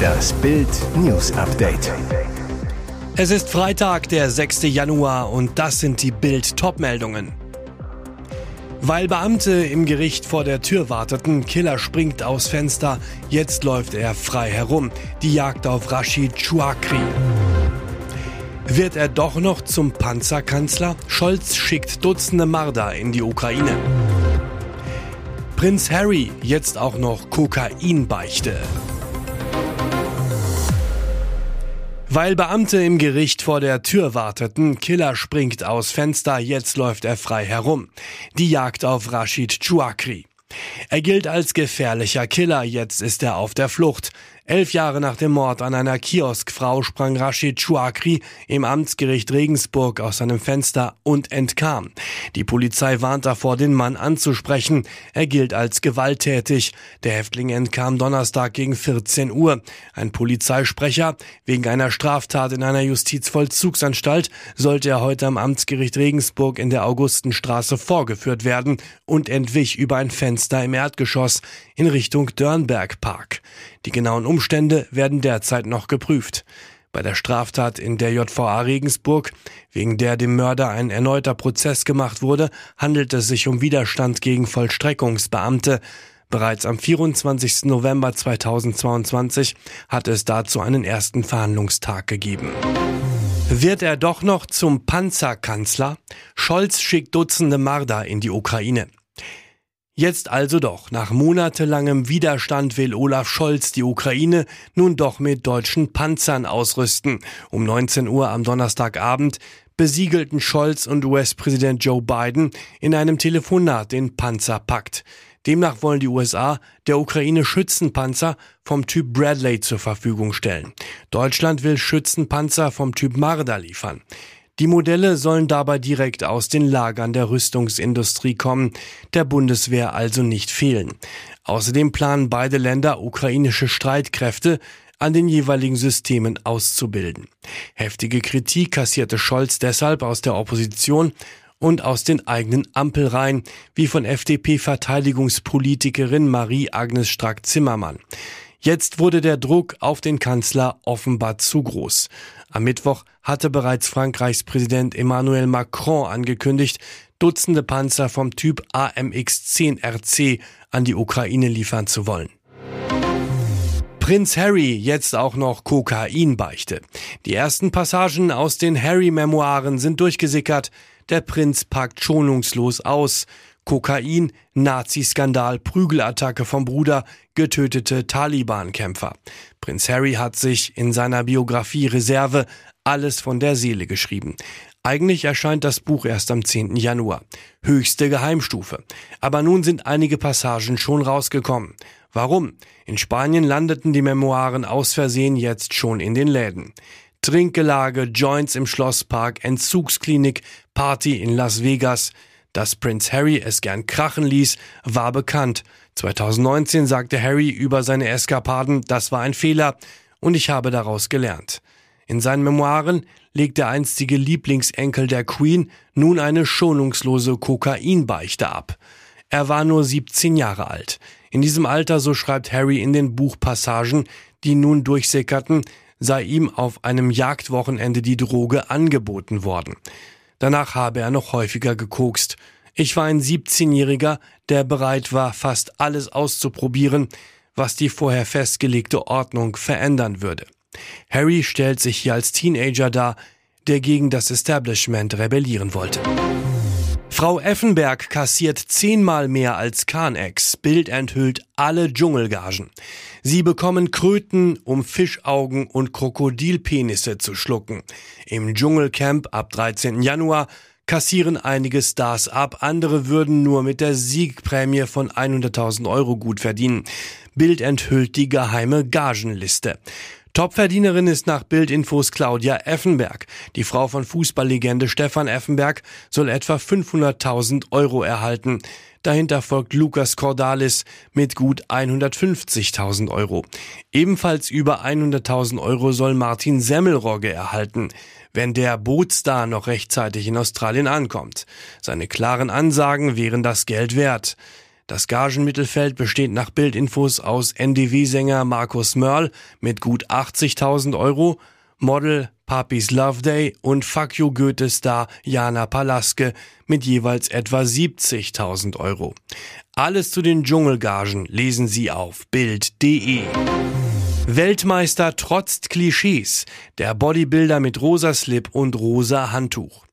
Das Bild News Update. Es ist Freitag, der 6. Januar und das sind die Bild Topmeldungen. Weil Beamte im Gericht vor der Tür warteten, Killer springt aus Fenster, jetzt läuft er frei herum. Die Jagd auf Rashid Chouakri. Wird er doch noch zum Panzerkanzler? Scholz schickt Dutzende Marder in die Ukraine. Prinz Harry jetzt auch noch Kokainbeichte. Weil Beamte im Gericht vor der Tür warteten, Killer springt aus Fenster, jetzt läuft er frei herum. Die Jagd auf Rashid Chouakri. Er gilt als gefährlicher Killer, jetzt ist er auf der Flucht. Elf Jahre nach dem Mord an einer Kioskfrau sprang Rashid Chouakri im Amtsgericht Regensburg aus seinem Fenster und entkam. Die Polizei warnt davor, den Mann anzusprechen. Er gilt als gewalttätig. Der Häftling entkam Donnerstag gegen 14 Uhr. Ein Polizeisprecher, wegen einer Straftat in einer Justizvollzugsanstalt, sollte er heute am Amtsgericht Regensburg in der Augustenstraße vorgeführt werden und entwich über ein Fenster im Erdgeschoss in Richtung Dörnberg Park. Die genauen Umstände werden derzeit noch geprüft. Bei der Straftat in der JVA Regensburg, wegen der dem Mörder ein erneuter Prozess gemacht wurde, handelt es sich um Widerstand gegen Vollstreckungsbeamte. Bereits am 24. November 2022 hat es dazu einen ersten Verhandlungstag gegeben. Wird er doch noch zum Panzerkanzler? Scholz schickt Dutzende Marder in die Ukraine. Jetzt also doch, nach monatelangem Widerstand will Olaf Scholz die Ukraine nun doch mit deutschen Panzern ausrüsten. Um 19 Uhr am Donnerstagabend besiegelten Scholz und US-Präsident Joe Biden in einem Telefonat den Panzerpakt. Demnach wollen die USA der Ukraine Schützenpanzer vom Typ Bradley zur Verfügung stellen. Deutschland will Schützenpanzer vom Typ Marder liefern. Die Modelle sollen dabei direkt aus den Lagern der Rüstungsindustrie kommen, der Bundeswehr also nicht fehlen. Außerdem planen beide Länder ukrainische Streitkräfte an den jeweiligen Systemen auszubilden. Heftige Kritik kassierte Scholz deshalb aus der Opposition und aus den eigenen Ampelreihen, wie von FDP-Verteidigungspolitikerin Marie-Agnes Strack-Zimmermann. Jetzt wurde der Druck auf den Kanzler offenbar zu groß. Am Mittwoch hatte bereits Frankreichs Präsident Emmanuel Macron angekündigt, Dutzende Panzer vom Typ AMX-10 RC an die Ukraine liefern zu wollen. Prinz Harry jetzt auch noch Kokainbeichte. Die ersten Passagen aus den Harry-Memoiren sind durchgesickert. Der Prinz packt schonungslos aus. Kokain, Nazi-Skandal, Prügelattacke vom Bruder, getötete Taliban-Kämpfer. Prinz Harry hat sich in seiner Biografie Reserve alles von der Seele geschrieben. Eigentlich erscheint das Buch erst am 10. Januar. Höchste Geheimstufe. Aber nun sind einige Passagen schon rausgekommen. Warum? In Spanien landeten die Memoiren aus Versehen jetzt schon in den Läden. Trinkgelage, Joints im Schlosspark, Entzugsklinik, Party in Las Vegas. Dass Prinz Harry es gern krachen ließ, war bekannt. 2019 sagte Harry über seine Eskapaden, das war ein Fehler und ich habe daraus gelernt. In seinen Memoiren legt der einstige Lieblingsenkel der Queen nun eine schonungslose Kokainbeichte ab. Er war nur 17 Jahre alt. In diesem Alter, so schreibt Harry in den Buchpassagen, die nun durchsickerten, sei ihm auf einem Jagdwochenende die Droge angeboten worden. Danach habe er noch häufiger gekokst. Ich war ein 17-Jähriger, der bereit war, fast alles auszuprobieren, was die vorher festgelegte Ordnung verändern würde. Harry stellt sich hier als Teenager dar, der gegen das Establishment rebellieren wollte. Frau Effenberg kassiert zehnmal mehr als Kahn-Ex. Bild enthüllt alle Dschungelgagen. Sie bekommen Kröten, um Fischaugen und Krokodilpenisse zu schlucken. Im Dschungelcamp ab 13. Januar kassieren einige Stars ab, andere würden nur mit der Siegprämie von 100.000 Euro gut verdienen. Bild enthüllt die geheime Gagenliste. Topverdienerin ist nach Bildinfos Claudia Effenberg. Die Frau von Fußballlegende Stefan Effenberg soll etwa 500.000 Euro erhalten. Dahinter folgt Lukas Cordalis mit gut 150.000 Euro. Ebenfalls über 100.000 Euro soll Martin Semmelrogge erhalten, wenn der Bootstar noch rechtzeitig in Australien ankommt. Seine klaren Ansagen wären das Geld wert. Das Gagenmittelfeld besteht nach Bildinfos aus NDW-Sänger Markus Mörl mit gut 80.000 Euro, Model Papis Love Day und Fuck You Goethe-Star Jana Palaske mit jeweils etwa 70.000 Euro. Alles zu den Dschungelgagen lesen Sie auf Bild.de. Weltmeister trotzt Klischees. Der Bodybuilder mit rosa Slip und rosa Handtuch.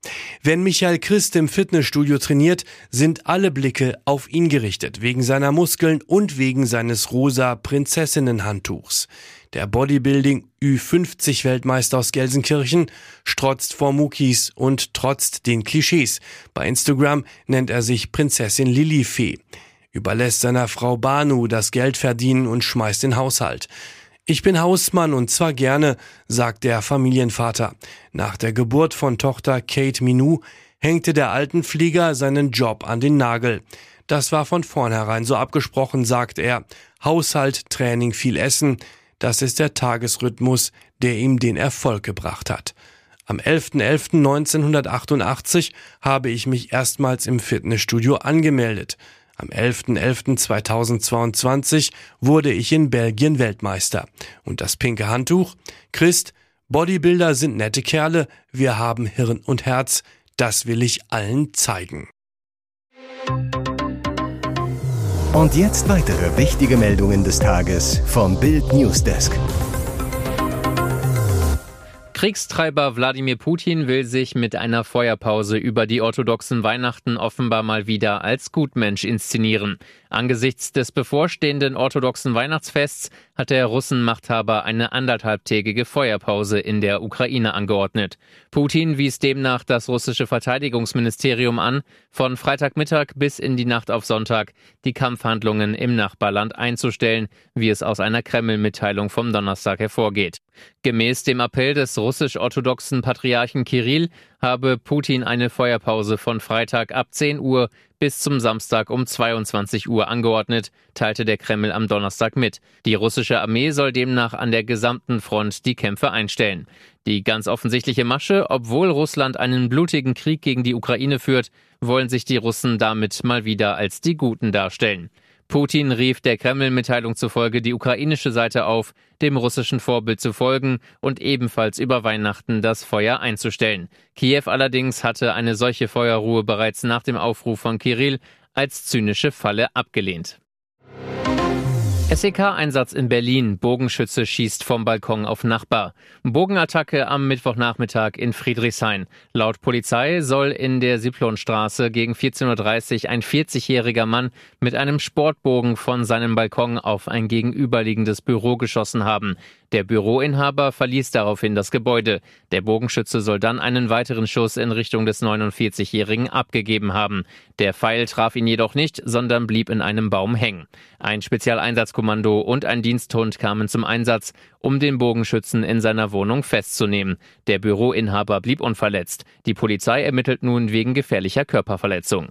Wenn Michael Christ im Fitnessstudio trainiert, sind alle Blicke auf ihn gerichtet, wegen seiner Muskeln und wegen seines rosa Prinzessinnenhandtuchs. Der Bodybuilding Ü50 Weltmeister aus Gelsenkirchen strotzt vor Muckis und trotzt den Klischees. Bei Instagram nennt er sich Prinzessin Lilifee. Überlässt seiner Frau Banu das Geld verdienen und schmeißt den Haushalt. Ich bin Hausmann und zwar gerne, sagt der Familienvater. Nach der Geburt von Tochter Kate Minou hängte der Altenflieger seinen Job an den Nagel. Das war von vornherein so abgesprochen, sagt er. Haushalt, Training, viel Essen, das ist der Tagesrhythmus, der ihm den Erfolg gebracht hat. Am 11.11.1988 habe ich mich erstmals im Fitnessstudio angemeldet. Am 11.11.2022 wurde ich in Belgien Weltmeister. Und das pinke Handtuch? Christ, Bodybuilder sind nette Kerle, wir haben Hirn und Herz, das will ich allen zeigen. Und jetzt weitere wichtige Meldungen des Tages vom Bild Newsdesk. Kriegstreiber Wladimir Putin will sich mit einer Feuerpause über die orthodoxen Weihnachten offenbar mal wieder als Gutmensch inszenieren. Angesichts des bevorstehenden orthodoxen Weihnachtsfests hat der Russenmachthaber eine anderthalbtägige Feuerpause in der Ukraine angeordnet. Putin wies demnach das russische Verteidigungsministerium an, von Freitagmittag bis in die Nacht auf Sonntag die Kampfhandlungen im Nachbarland einzustellen, wie es aus einer Kreml-Mitteilung vom Donnerstag hervorgeht. Gemäß dem Appell des russisch-orthodoxen Patriarchen Kirill habe Putin eine Feuerpause von Freitag ab 10 Uhr bis zum Samstag um 22 Uhr angeordnet, teilte der Kreml am Donnerstag mit. Die russische Armee soll demnach an der gesamten Front die Kämpfe einstellen. Die ganz offensichtliche Masche, obwohl Russland einen blutigen Krieg gegen die Ukraine führt, wollen sich die Russen damit mal wieder als die Guten darstellen. Putin rief der Kreml-Mitteilung zufolge die ukrainische Seite auf, dem russischen Vorbild zu folgen und ebenfalls über Weihnachten das Feuer einzustellen. Kiew allerdings hatte eine solche Feuerruhe bereits nach dem Aufruf von Kirill als zynische Falle abgelehnt. SEK-Einsatz in Berlin. Bogenschütze schießt vom Balkon auf Nachbar. Bogenattacke am Mittwochnachmittag in Friedrichshain. Laut Polizei soll in der Siplonstraße gegen 14.30 Uhr ein 40-jähriger Mann mit einem Sportbogen von seinem Balkon auf ein gegenüberliegendes Büro geschossen haben. Der Büroinhaber verließ daraufhin das Gebäude. Der Bogenschütze soll dann einen weiteren Schuss in Richtung des 49-Jährigen abgegeben haben. Der Pfeil traf ihn jedoch nicht, sondern blieb in einem Baum hängen. Ein Spezialeinsatzkommando und ein Diensthund kamen zum Einsatz, um den Bogenschützen in seiner Wohnung festzunehmen. Der Büroinhaber blieb unverletzt. Die Polizei ermittelt nun wegen gefährlicher Körperverletzung.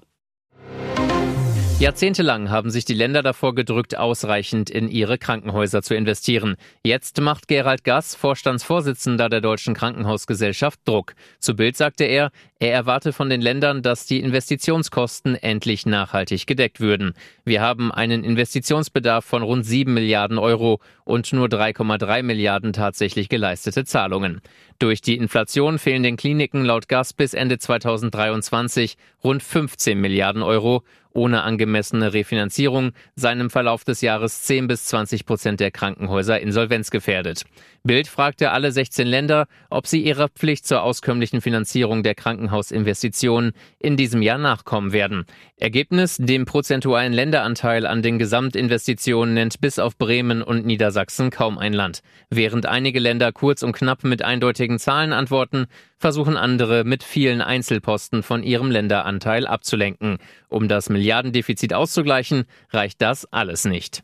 Jahrzehntelang haben sich die Länder davor gedrückt, ausreichend in ihre Krankenhäuser zu investieren. Jetzt macht Gerald Gass, Vorstandsvorsitzender der Deutschen Krankenhausgesellschaft, Druck. Zu Bild sagte er, er erwarte von den Ländern, dass die Investitionskosten endlich nachhaltig gedeckt würden. Wir haben einen Investitionsbedarf von rund 7 Milliarden Euro und nur 3,3 Milliarden tatsächlich geleistete Zahlungen. Durch die Inflation fehlen den Kliniken laut Gas bis Ende 2023 rund 15 Milliarden Euro ohne angemessene Refinanzierung seien im Verlauf des Jahres 10 bis 20 Prozent der Krankenhäuser insolvenzgefährdet. Bild fragte alle 16 Länder, ob sie ihrer Pflicht zur auskömmlichen Finanzierung der Krankenhausinvestitionen in diesem Jahr nachkommen werden. Ergebnis, dem prozentualen Länderanteil an den Gesamtinvestitionen nennt bis auf Bremen und Niedersachsen kaum ein Land. Während einige Länder kurz und knapp mit eindeutigen Zahlen antworten, versuchen andere mit vielen Einzelposten von ihrem Länderanteil abzulenken. Um das Milliardendefizit auszugleichen, reicht das alles nicht.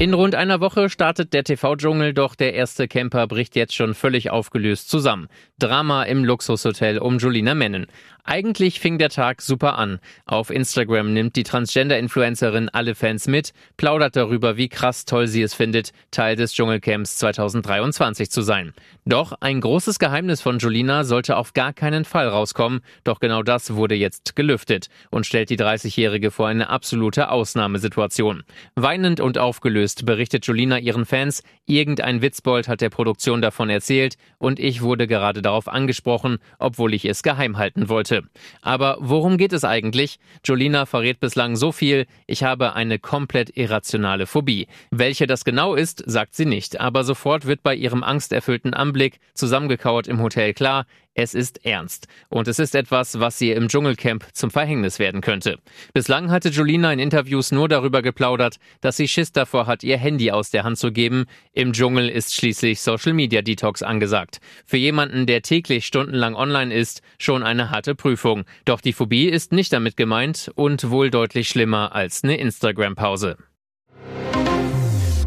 In rund einer Woche startet der TV-Dschungel, doch der erste Camper bricht jetzt schon völlig aufgelöst zusammen. Drama im Luxushotel um Julina Mennen. Eigentlich fing der Tag super an. Auf Instagram nimmt die Transgender-Influencerin alle Fans mit, plaudert darüber, wie krass toll sie es findet, Teil des Dschungelcamps 2023 zu sein. Doch ein großes Geheimnis von Julina sollte auf gar keinen Fall rauskommen, doch genau das wurde jetzt gelüftet und stellt die 30-Jährige vor eine absolute Ausnahmesituation. Weinend und aufgelöst berichtet Julina ihren Fans, irgendein Witzbold hat der Produktion davon erzählt und ich wurde gerade darauf angesprochen, obwohl ich es geheim halten wollte. Aber worum geht es eigentlich? Jolina verrät bislang so viel, ich habe eine komplett irrationale Phobie. Welche das genau ist, sagt sie nicht, aber sofort wird bei ihrem angsterfüllten Anblick zusammengekauert im Hotel klar, es ist ernst. Und es ist etwas, was ihr im Dschungelcamp zum Verhängnis werden könnte. Bislang hatte Julina in Interviews nur darüber geplaudert, dass sie Schiss davor hat, ihr Handy aus der Hand zu geben. Im Dschungel ist schließlich Social Media Detox angesagt. Für jemanden, der täglich stundenlang online ist, schon eine harte Prüfung. Doch die Phobie ist nicht damit gemeint und wohl deutlich schlimmer als eine Instagram-Pause.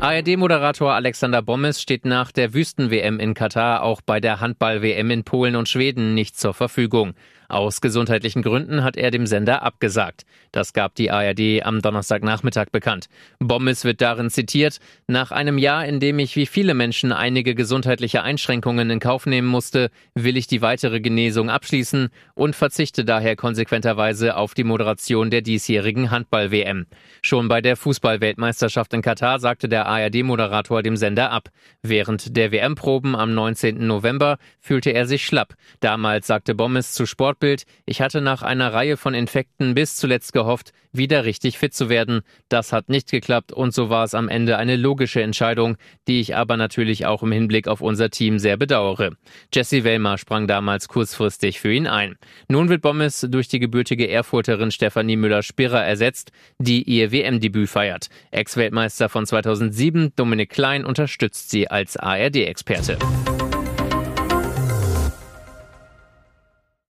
ARD-Moderator Alexander Bommes steht nach der Wüsten-WM in Katar auch bei der Handball-WM in Polen und Schweden nicht zur Verfügung. Aus gesundheitlichen Gründen hat er dem Sender abgesagt. Das gab die ARD am Donnerstagnachmittag bekannt. Bommes wird darin zitiert, nach einem Jahr, in dem ich wie viele Menschen einige gesundheitliche Einschränkungen in Kauf nehmen musste, will ich die weitere Genesung abschließen und verzichte daher konsequenterweise auf die Moderation der diesjährigen Handball-WM. Schon bei der Fußball-Weltmeisterschaft in Katar sagte der ARD-Moderator dem Sender ab. Während der WM-Proben am 19. November fühlte er sich schlapp. Damals sagte Bommes zu Sport Sportbild, ich hatte nach einer Reihe von Infekten bis zuletzt gehofft, wieder richtig fit zu werden. Das hat nicht geklappt und so war es am Ende eine logische Entscheidung, die ich aber natürlich auch im Hinblick auf unser Team sehr bedauere. Jesse Wellmer sprang damals kurzfristig für ihn ein. Nun wird Bommes durch die gebürtige Erfurterin Stefanie Müller-Spirrer ersetzt, die ihr WM-Debüt feiert. Ex-Weltmeister von 2007, Dominik Klein, unterstützt sie als ARD-Experte.